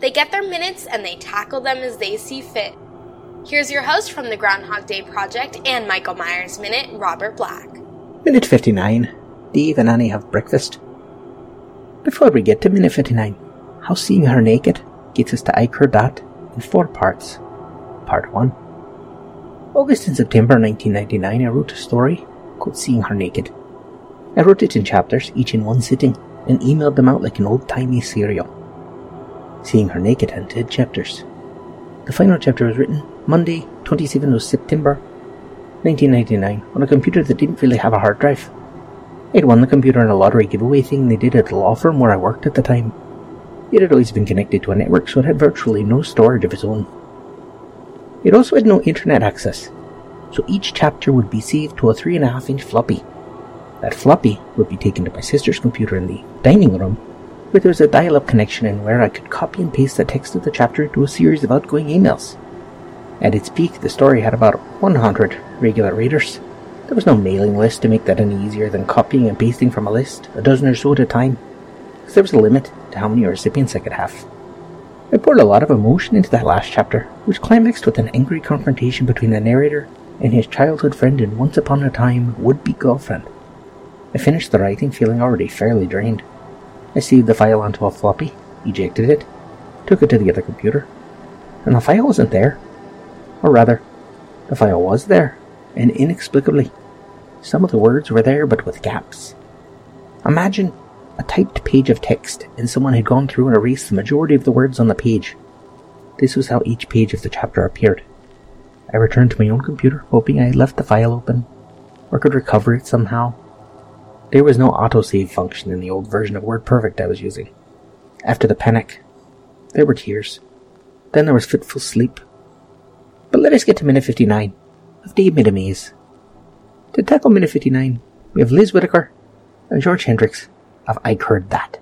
They get their minutes and they tackle them as they see fit. Here's your host from the Groundhog Day Project and Michael Myers Minute, Robert Black. Minute 59. Dave and Annie have breakfast. Before we get to minute 59, how seeing her naked gets us to I Heard That in four parts. Part 1. August and September 1999, I wrote a story called Seeing Her Naked. I wrote it in chapters, each in one sitting, and emailed them out like an old timey serial. Seeing Her Naked had 10 chapters. The final chapter was written Monday, 27th of September 1999, on a computer that didn't really have a hard drive. I'd won the computer in a lottery giveaway thing they did at the law firm where I worked at the time. It had always been connected to a network, so it had virtually no storage of its own. It also had no internet access, so each chapter would be saved to a 3.5 inch floppy. That floppy would be taken to my sister's computer in the dining room, where there was a dial up connection and where I could copy and paste the text of the chapter to a series of outgoing emails. At its peak, the story had about 100 regular readers. There was no mailing list to make that any easier than copying and pasting from a list, a dozen or so at a time, because there was a limit to how many recipients I could have. I poured a lot of emotion into that last chapter, which climaxed with an angry confrontation between the narrator and his childhood friend and once upon a time would be girlfriend. I finished the writing feeling already fairly drained. I saved the file onto a floppy, ejected it, took it to the other computer, and the file wasn't there. Or rather, the file was there, and inexplicably, some of the words were there but with gaps. Imagine a typed page of text and someone had gone through and erased the majority of the words on the page. This was how each page of the chapter appeared. I returned to my own computer, hoping I had left the file open, or could recover it somehow. There was no autosave function in the old version of WordPerfect I was using. After the panic, there were tears. Then there was fitful sleep. But let us get to minute 59 of Dave Made Maze. To tackle minute 59, we have Liz Whitaker and George Hendricks of I Heard That.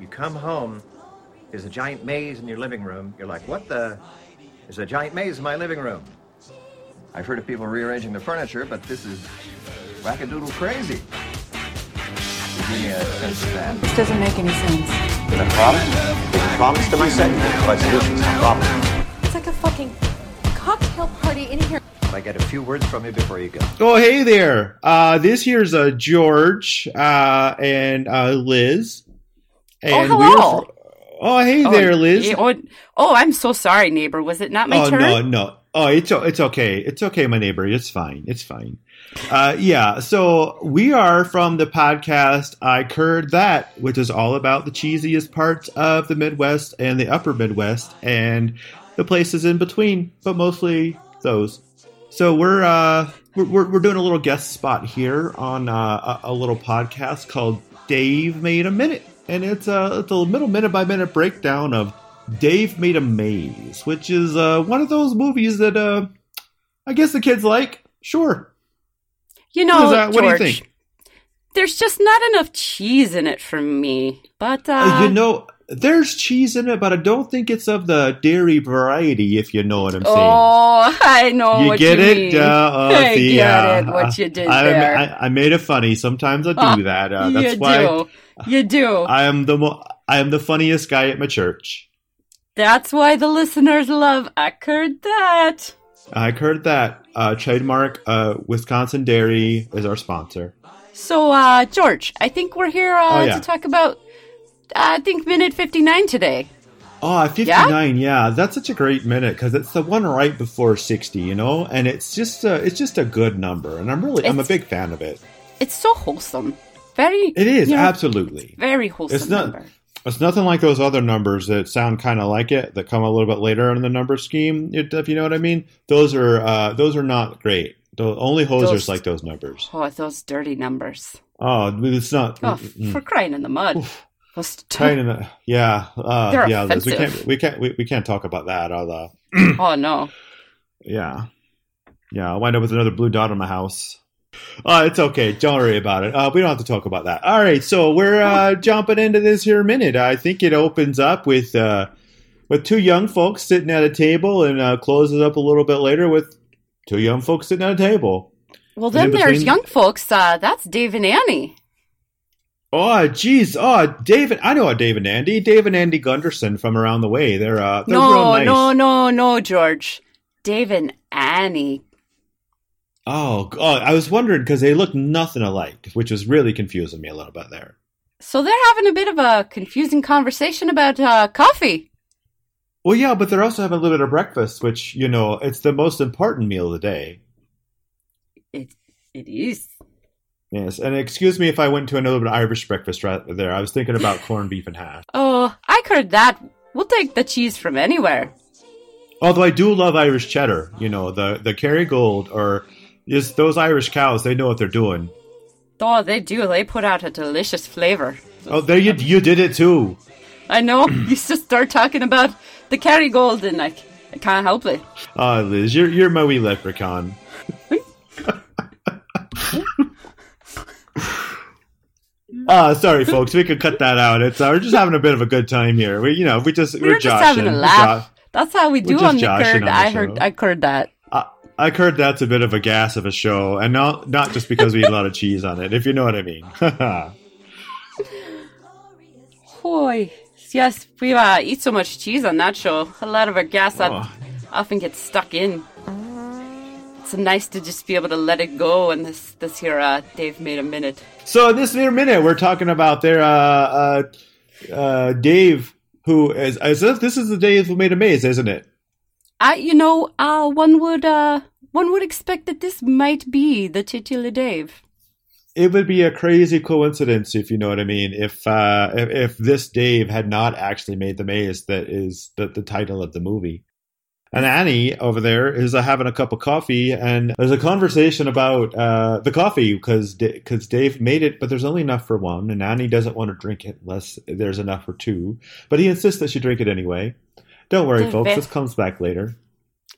You come home, there's a giant maze in your living room. You're like, what the? There's a giant maze in my living room. I've heard of people rearranging the furniture, but this is wackadoodle crazy. Give me a sense of that. This doesn't make any sense. The problem? Take a promise to my segment, but solutions, no problem. It's like a fucking cocktail party in here. I get a few words from you before you go. Oh, hey there. Uh, this here's uh, George uh, and uh, Liz. And Oh, we're hello. fr- oh, hey there, Liz. yeah, Oh, oh, I'm so sorry, neighbor. Was it not my oh turn? no, no. Oh, it's it's okay. It's okay, my neighbor. It's fine. It's fine. Uh, yeah. So we are from the podcast I Heard That, which is all about the cheesiest parts of the Midwest and the Upper Midwest and the places in between, but mostly those. So we're uh, we're, we're doing a little guest spot here on uh, a, little podcast called Dave Made a Minute, and it's a it's a middle minute by minute breakdown of Dave Made a Maze, which is uh, one of those movies that uh, I guess the kids like. Sure. You know, that? George, What do you think? there's just not enough cheese in it for me. But uh, Uh, you know, there's cheese in it, but I don't think it's of the dairy variety. If you know what I'm saying. oh, I know you what get you it? Uh, I see, get yeah. it. What you did I, there. I, I made it funny. Sometimes I do Ah, that. Uh, that's you why do. You do. I am the mo- I am the funniest guy at my church. That's why the listeners love. I heard that. I heard that. Uh, trademark uh, Wisconsin Dairy is our sponsor. So, uh, George, I think we're here uh, Oh, yeah. to talk about. I think minute fifty-nine today. Oh, 59, yeah? that's such a great minute because it's the one right before 60, you know, and it's just a, it's just a good number, and I'm really I'm a big fan of it. It's so wholesome. Very. It is you know, absolutely. very wholesome It's not. number. It's nothing like those other numbers that sound kind of like it that come a little bit later in the number scheme. If you know what I mean, those are uh, those are not great. The only hosers Those- like those numbers. Oh, those dirty numbers. Oh, it's not. Oh, mm, for crying in the mud. T- kind of. Yeah, uh, They're yeah. Liz, we can't. We can't. We, we can't talk about that. Uh, oh no. Yeah. Yeah, I'll wind up with another blue dot on my house. Uh, it's okay. Don't worry about it. Uh, we don't have to talk about that. All right, so we're uh, jumping into this here minute. I think it opens up with uh, with two young folks sitting at a table and uh, closes up a little bit later with two young folks sitting at a table. Well, then in there's young folks. Uh, that's Dave and Annie. Oh, geez. Oh, David. I know a Dave and Andy. Dave and Andy Gunderson from around the way. They're uh, they're real No, nice. no, no, no, George. Dave and Annie. Oh, God. I was wondering because they look nothing alike, which was really confusing me a little bit there. So they're having a bit of a confusing conversation about uh, coffee. Well, yeah, but they're also having a little bit of breakfast, which you know, it's the most important meal of the day. It it is. Yes, and excuse me if I went to a little bit of Irish breakfast right there. I was thinking about corned beef and hash. Oh, I heard that. We'll take the cheese from anywhere. Although I do love Irish cheddar. You know, the the Kerrygold or is those Irish cows? They know what they're doing. Oh, they do. They put out a delicious flavor. Oh, there you you did it too. I know. you just start talking about the Kerrygold, and I, I can't help it. Ah, Liz, you're you're my wee leprechaun. Ah, sorry, folks. We could cut that out. It's uh, we're just having a bit of a good time here. We, you know, we just We we're, were just joshing. having a laugh. jo- That's how we do on the curd. on the I heard. I heard that. I, heard that's a bit of a gas of a show, and not not just because we eat a lot of cheese on it, if you know what I mean. Boy, yes, we uh, eat so much cheese on that show. A lot of our gas Oh. often gets stuck in. It's nice to just be able to let it go. And this this here, uh, Dave made a minute. so in this mere minute, we're talking about their uh, uh, uh, Dave, who is as if this is the Dave who made a maze, isn't it? I, you know, uh, one would uh, one would expect that this might be the titular Dave. It would be a crazy coincidence, if you know what I mean, if uh, if, if this Dave had not actually made the maze that is the, the title of the movie. And Annie over there is uh, having a cup of coffee, and there's a conversation about uh, the coffee because because Dave made it, but there's only enough for one, and Annie doesn't want to drink it unless there's enough for two. But he insists that she drink it anyway. Don't worry, folks. This comes back later.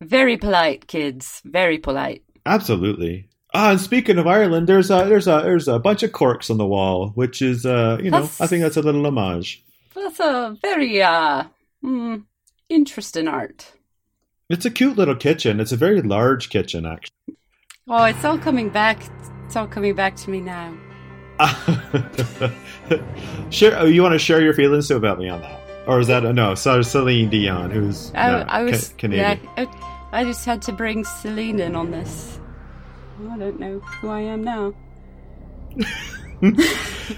Very polite, kids. Very polite. Absolutely. Ah, and speaking of Ireland, there's a there's a there's a bunch of corks on the wall, which is uh you know That's- I think that's a little homage. That's a very uh, mm, interesting art. It's a cute little kitchen. It's a very large kitchen, actually. Oh, it's all coming back. It's all coming back to me now. share. Oh, you want to share your feelings about me on that, or is that no? So Celine Dion, who's I, no, I was Ca- Canadian. Yeah, I, I just had to bring Celine in on this. I don't know who I am now.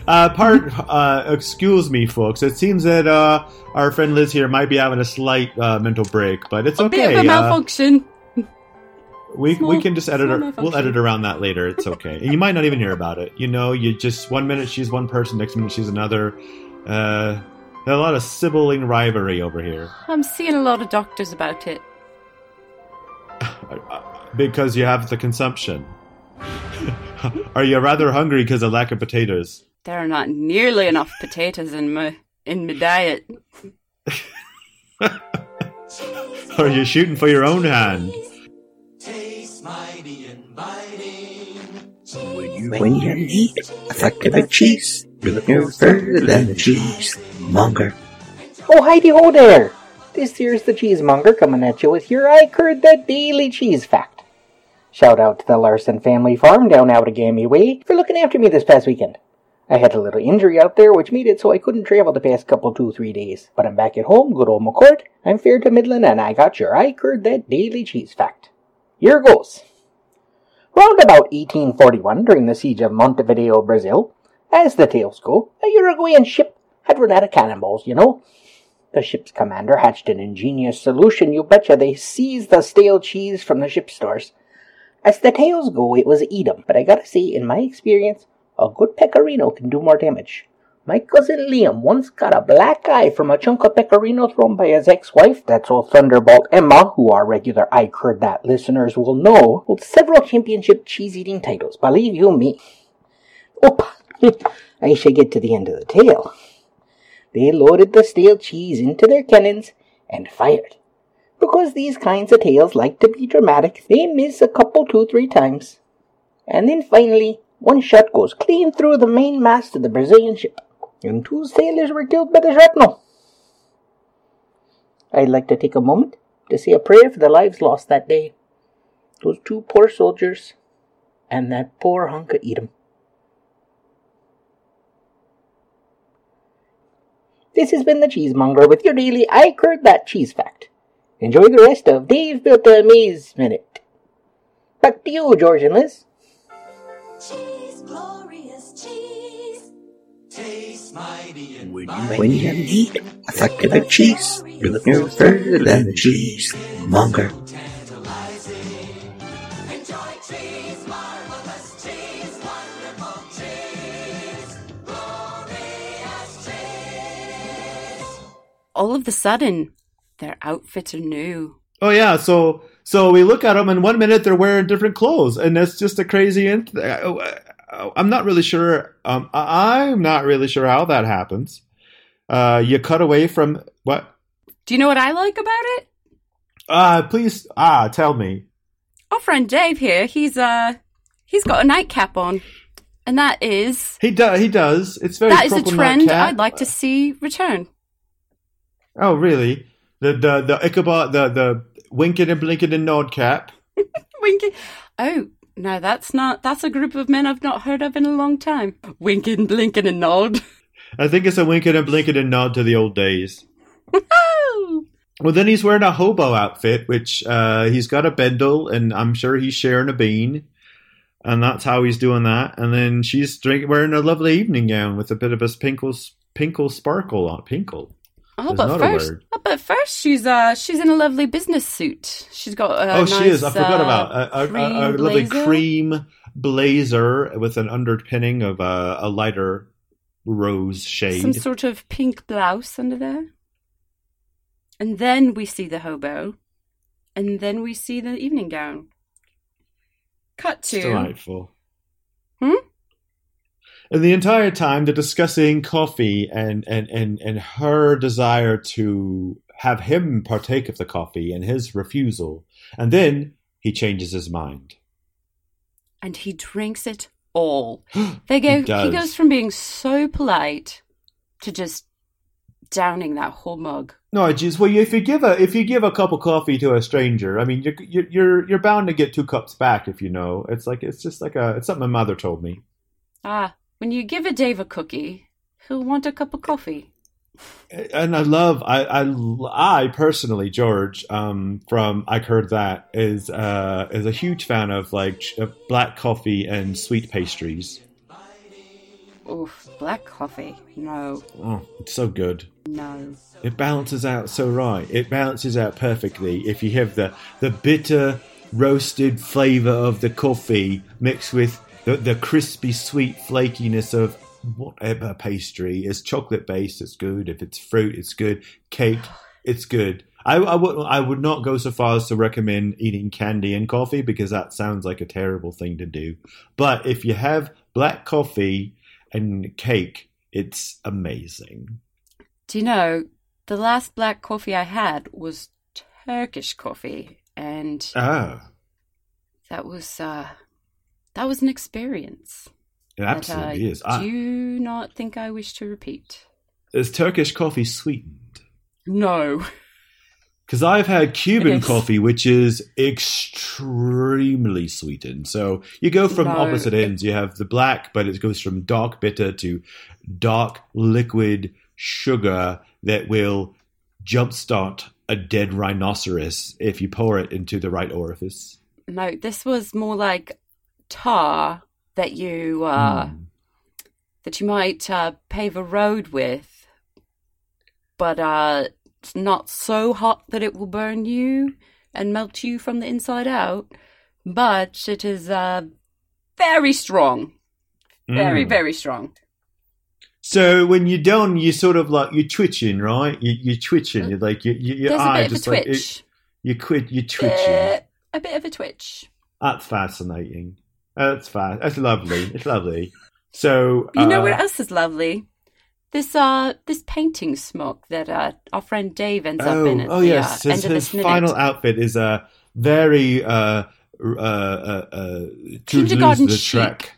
Uh, part. Uh, excuse me, folks. It seems that uh, our friend Liz here might be having a slight uh, mental break, but it's a okay. bit of a Uh, malfunction. We Small- we can just edit. It, we'll edit around that later. It's okay. and you might not even hear about it. You know, you just one minute she's one person, next minute she's another. Uh, a lot of sibling rivalry over here I'm seeing a lot of doctors about it. because you have the consumption. Are you rather hungry because of lack of potatoes? There are not nearly enough potatoes in my in my diet. Or are you shooting for your own hand? When you need effective at cheese, look no further than the cheesemonger. Oh, heidi ho there! This here's the cheesemonger coming at you with your I Curd the Daily Cheese Fact. Shout out to the Larson family farm down out Outagamie Way for looking after me this past weekend. I had a little injury out there which made it so I couldn't travel the past couple two, three days. But I'm back at home, good old McCourt. I'm fair to Midland and I got your I Curd that Daily Cheese Fact. Here goes. Round about 1841, during the siege of Montevideo, Brazil, as the tales go, a Uruguayan ship had run out of cannonballs, you know. The ship's commander hatched an ingenious solution, you betcha. They seized the stale cheese from the ship stores. As the tales go, it was Edam, but I gotta say, in my experience, a good pecorino can do more damage. My cousin Liam once got a black eye from a chunk of pecorino thrown by his ex-wife. That's old Thunderbolt Emma, who our regular I Heard That listeners will know, holds several championship cheese-eating titles, believe you me. Oop! I should get to the end of the tale. They loaded the stale cheese into their cannons and fired. Because these kinds of tales like to be dramatic, they miss a couple, two, three times. And then finally, one shot goes clean through the main mast of the Brazilian ship, and two sailors were killed by the shrapnel. I'd like to take a moment to say a prayer for the lives lost that day. Those two poor soldiers, and that poor hunk of Edam. This has been the Cheesemonger with your daily I Heard That Cheese Fact. Enjoy the rest of Dave Built a Maze Minute. Back to you, George and Liz. Cheese, glorious cheese. Tastes mighty and When mighty. you, when you need a factor of cheese, you're looking further than the cheese monger. All of the sudden, their outfits are new. Oh yeah, so so we look at them, and one minute they're wearing different clothes, and that's just a crazy. Int- I'm not really sure. Um, I'm not really sure how that happens. Uh, you cut away from what? Do you know what I like about it? Uh, please, ah, tell me. Our friend Dave here, he's uh he's got a nightcap on. And that is He does. He does. It's very. that is a trend. I'd like to see return. Oh, really? The the the Ichabod the the winking and blinking and nod cap. Winky. Oh, no, that's not that's a group of men I've not heard of in a long time. Winking, blinking and nod. I think it's a winking and blinking and nod to the old days. Well, then he's wearing a hobo outfit, which uh, he's got a bindle, and I'm sure he's sharing a bean, and that's how he's doing that. And then she's drink, wearing a lovely evening gown with a bit of a pinkle, pinkle sparkle on pinkle. Oh, There's but first, oh, but first she's uh she's in a lovely business suit. She's got a oh, nice, she is. I forgot uh, about a, a, a, a lovely cream blazer with an underpinning of a, a lighter rose shade. some sort of pink blouse under there. And then we see the hobo, and then we see the evening gown. Cut It's to delightful. Hmm? And the entire time they're discussing coffee and, and, and, and her desire to have him partake of the coffee and his refusal. And then he changes his mind. and he drinks it all. They go. He He, goes from being so polite to just downing that whole mug. No, geez. Well, if you give a if you give a cup of coffee to a stranger, I mean, you're you're you're, you're bound to get two cups back if you know. It's like it's just like a it's something my mother told me. Ah, when you give a Dave a cookie, he'll want a cup of coffee. and I love I I, I personally George um, from I heard that is uh, is a huge fan of like ch- black coffee and sweet pastries. Oof, black coffee. No, Oh, it's so good. no. It balances out so right. It balances out perfectly if you have the the bitter roasted flavor of the coffee mixed with the, the crispy sweet flakiness of whatever pastry. is chocolate based, it's good. If it's fruit, it's good. Cake, it's good. I, I would I would not go so far as to recommend eating candy and coffee because that sounds like a terrible thing to do. But if you have black coffee and cake, it's amazing. Do you know the last black coffee I had was Turkish coffee, and Ah. that was uh, that was an experience. It absolutely is. I, do not think I wish to repeat. is Turkish coffee sweetened? No. Because I've had Cuban coffee, which is extremely sweetened. So you go from No. opposite ends. You have the black, but it goes from dark bitter to dark liquid sugar that will jumpstart a dead rhinoceros if you pour it into the right orifice. No, this was more like tar that you uh, Mm. that you might uh, pave a road with, but uh, it's not so hot that it will burn you and melt you from the inside out. But it is uh, very strong, very Mm. very strong. So when you're done, you sort of like you're twitching, right? You, you're twitching. You're like you, you, your There's a eye bit of a just like twitch, it, you quit. You're twitching. Bit- a bit of a twitch. That's fascinating. That's fine. That's lovely. It's lovely. So You know uh, what else is lovely? this uh this painting smock that uh our friend Dave ends up Oh, in at oh the yes, uh, his, end of his final outfit is a very uh uh uh, uh to Kindergarten chic.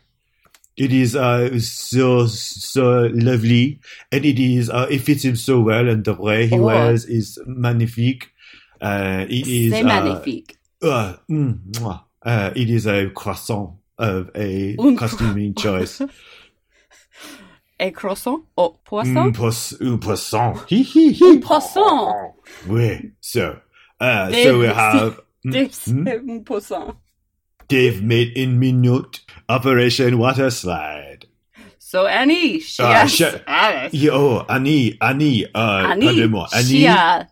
It is uh so so lovely, and it is uh, it fits him so well, and the way he Oh. wears is magnifique. Uh, it is uh, magnifique. Uh, mm, uh, it is a croissant of a Un costuming choice. a croissant or poisson. Un, pois- un poisson. Un poisson. Oui. So, uh, Dave, so we have Dave, Hmm? c'est un poisson. Dave made in minute Operation Water Slide. So Annie, she shut- Alice. Yo, Annie, Annie, uh, Annie, pardonnez-moi, Annie, uh,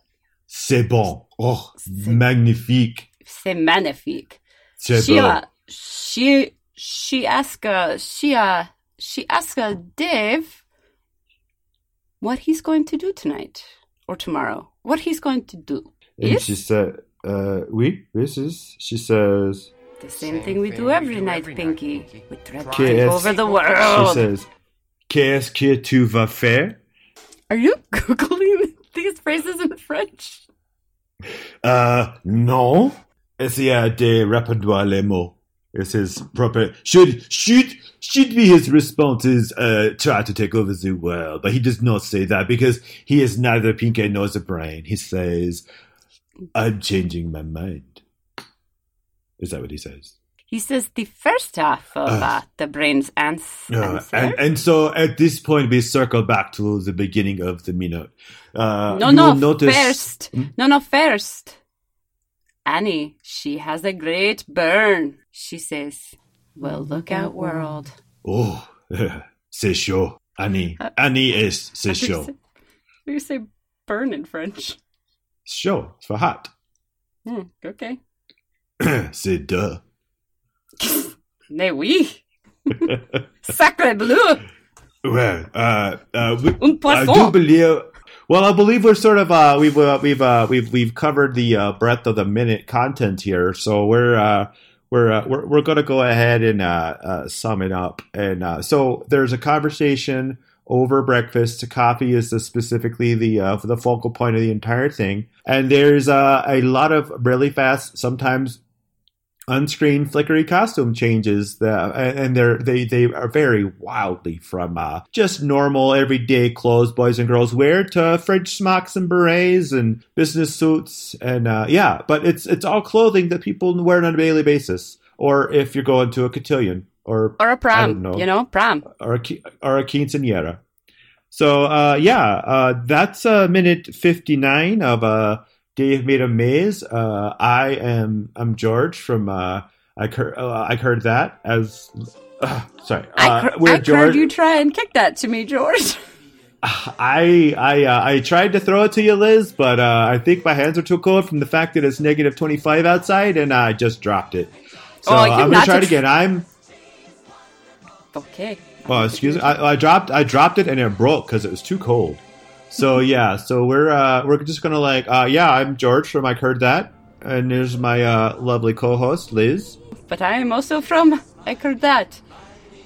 c'est bon. Oh, magnifique. c'est magnifique. C'est she, beau. uh, she, she asked, uh, she, uh, she asked uh, Dave what he's going to do tonight or tomorrow. What he's going to do. And Yes? she said, uh, oui, this is, she says, The same thing we do every night, Pinky. We drive Qu'est-ce- over the world. she says, qu'est-ce que tu vas faire? Are you googling these phrases in French? Uh, non. Essayez de répondre les mots. It's his proper, should, should, should be his response is, uh, try to take over the world. But he does not say that because he is neither Pinky nor the brain. He says, I'm changing my mind. Is that what he says? He says the first half of uh, the brain's ans- Uh, answer. and, and so at this point, we circle back to the beginning of the minute. Uh, no, no, notice, first. No, no, first. Annie, she has a great burn. She says, Well, look out, world. Oh, c'est chaud. Annie. Annie is, c'est How do you chaud. say- do you say burn in French? Chaud. It's for hot. Hmm, okay. c'est deux. Mais oui. Sacre bleu. Well, uh, uh, we, Un I poisson. do believe. Well, I believe we're sort of uh, we've uh, we've uh, we've we've covered the uh, breadth of the minute content here, so we're uh, we're uh, we're we're going to go ahead and sum it up. And so there's a conversation over breakfast. Coffee is the, specifically the the focal point of the entire thing, and there's a lot of really fast, sometimes unscreen flickery costume changes that and they're they they are very wildly from uh just normal everyday clothes boys and girls wear to french smocks and berets and business suits and uh yeah but it's it's all clothing that people wear on a daily basis or if you're going to a cotillion or Or a don't know you know, prom or a, or a quinceanera. So uh, yeah, uh, that's uh, minute fifty nine of uh, Dave made a maze. Uh, I am I'm George from uh, I heard uh, I heard that as uh, sorry. I, Uh, cur- we're I George. heard you try and kick that to me, George. I I uh, I tried to throw it to you, Liz, but uh, I think my hands are too cold from the fact that it's negative twenty five outside, and I just dropped it. So Oh, I'm gonna try it again. I'm Okay. Oh, excuse me. I, I dropped I dropped it and it broke because it was too cold. So yeah, so we're uh, we're just gonna like uh, yeah, I'm George from I heard that, and there's my uh, lovely co-host Liz. But I am also from. I heard that.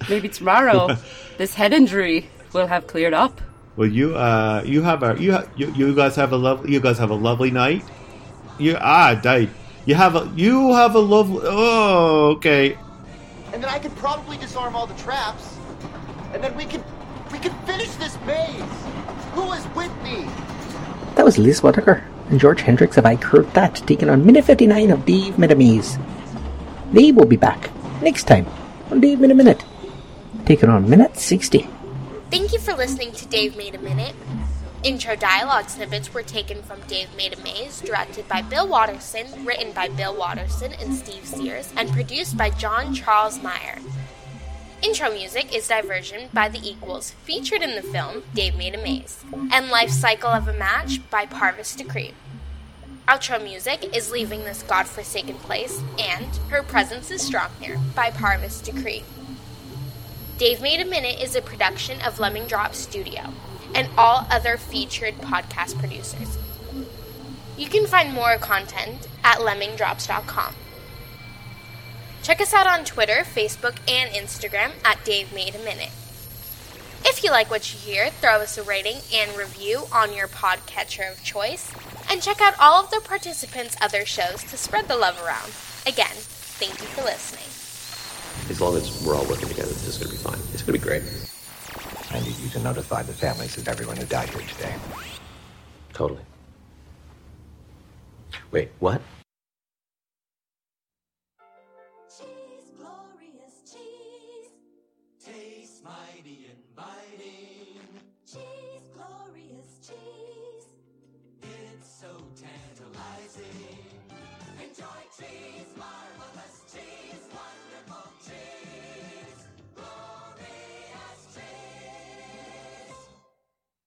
Maybe tomorrow, this head injury will have cleared up. Well, you uh you have a you ha- you, you guys have a lovely you guys have a lovely night. You ah died. You have a you have a lovely oh okay. and then I could probably disarm all the traps, and then we could we could finish this maze. Who is with me? That was Liz Whittaker and George Hendricks of I Heard That, taking on minute 59 of Dave Made a Maze. They will be back next time on Dave Made a Minute, taking on minute 60. Thank you for listening to Dave Made a Minute. Intro dialogue snippets were taken from Dave Made a Maze, directed by Bill Watterson, written by Bill Watterson and Steve Sears, and produced by John Charles Meyer. Intro music is Diversion by The Equals, featured in the film Dave Made a Maze, and Life Cycle of a Match by Parvus Decree. Outro music is Leaving This Godforsaken Place and Her Presence is Strong Here by Parvus Decree. Dave Made a Minute is a production of Lemming Drop Studio and all other featured podcast producers. You can find more content at lemmingdrops.com. Check us out on Twitter, Facebook, and Instagram at Dave Made a Minute. If you like what you hear, throw us a rating and review on your podcatcher of choice. And check out all of the participants' other shows to spread the love around. Again, thank you for listening. As long as we're all working together, this is going to be fine. It's going to be great. I need you to notify the families of everyone who died here today. Totally. Wait, what? Jesus.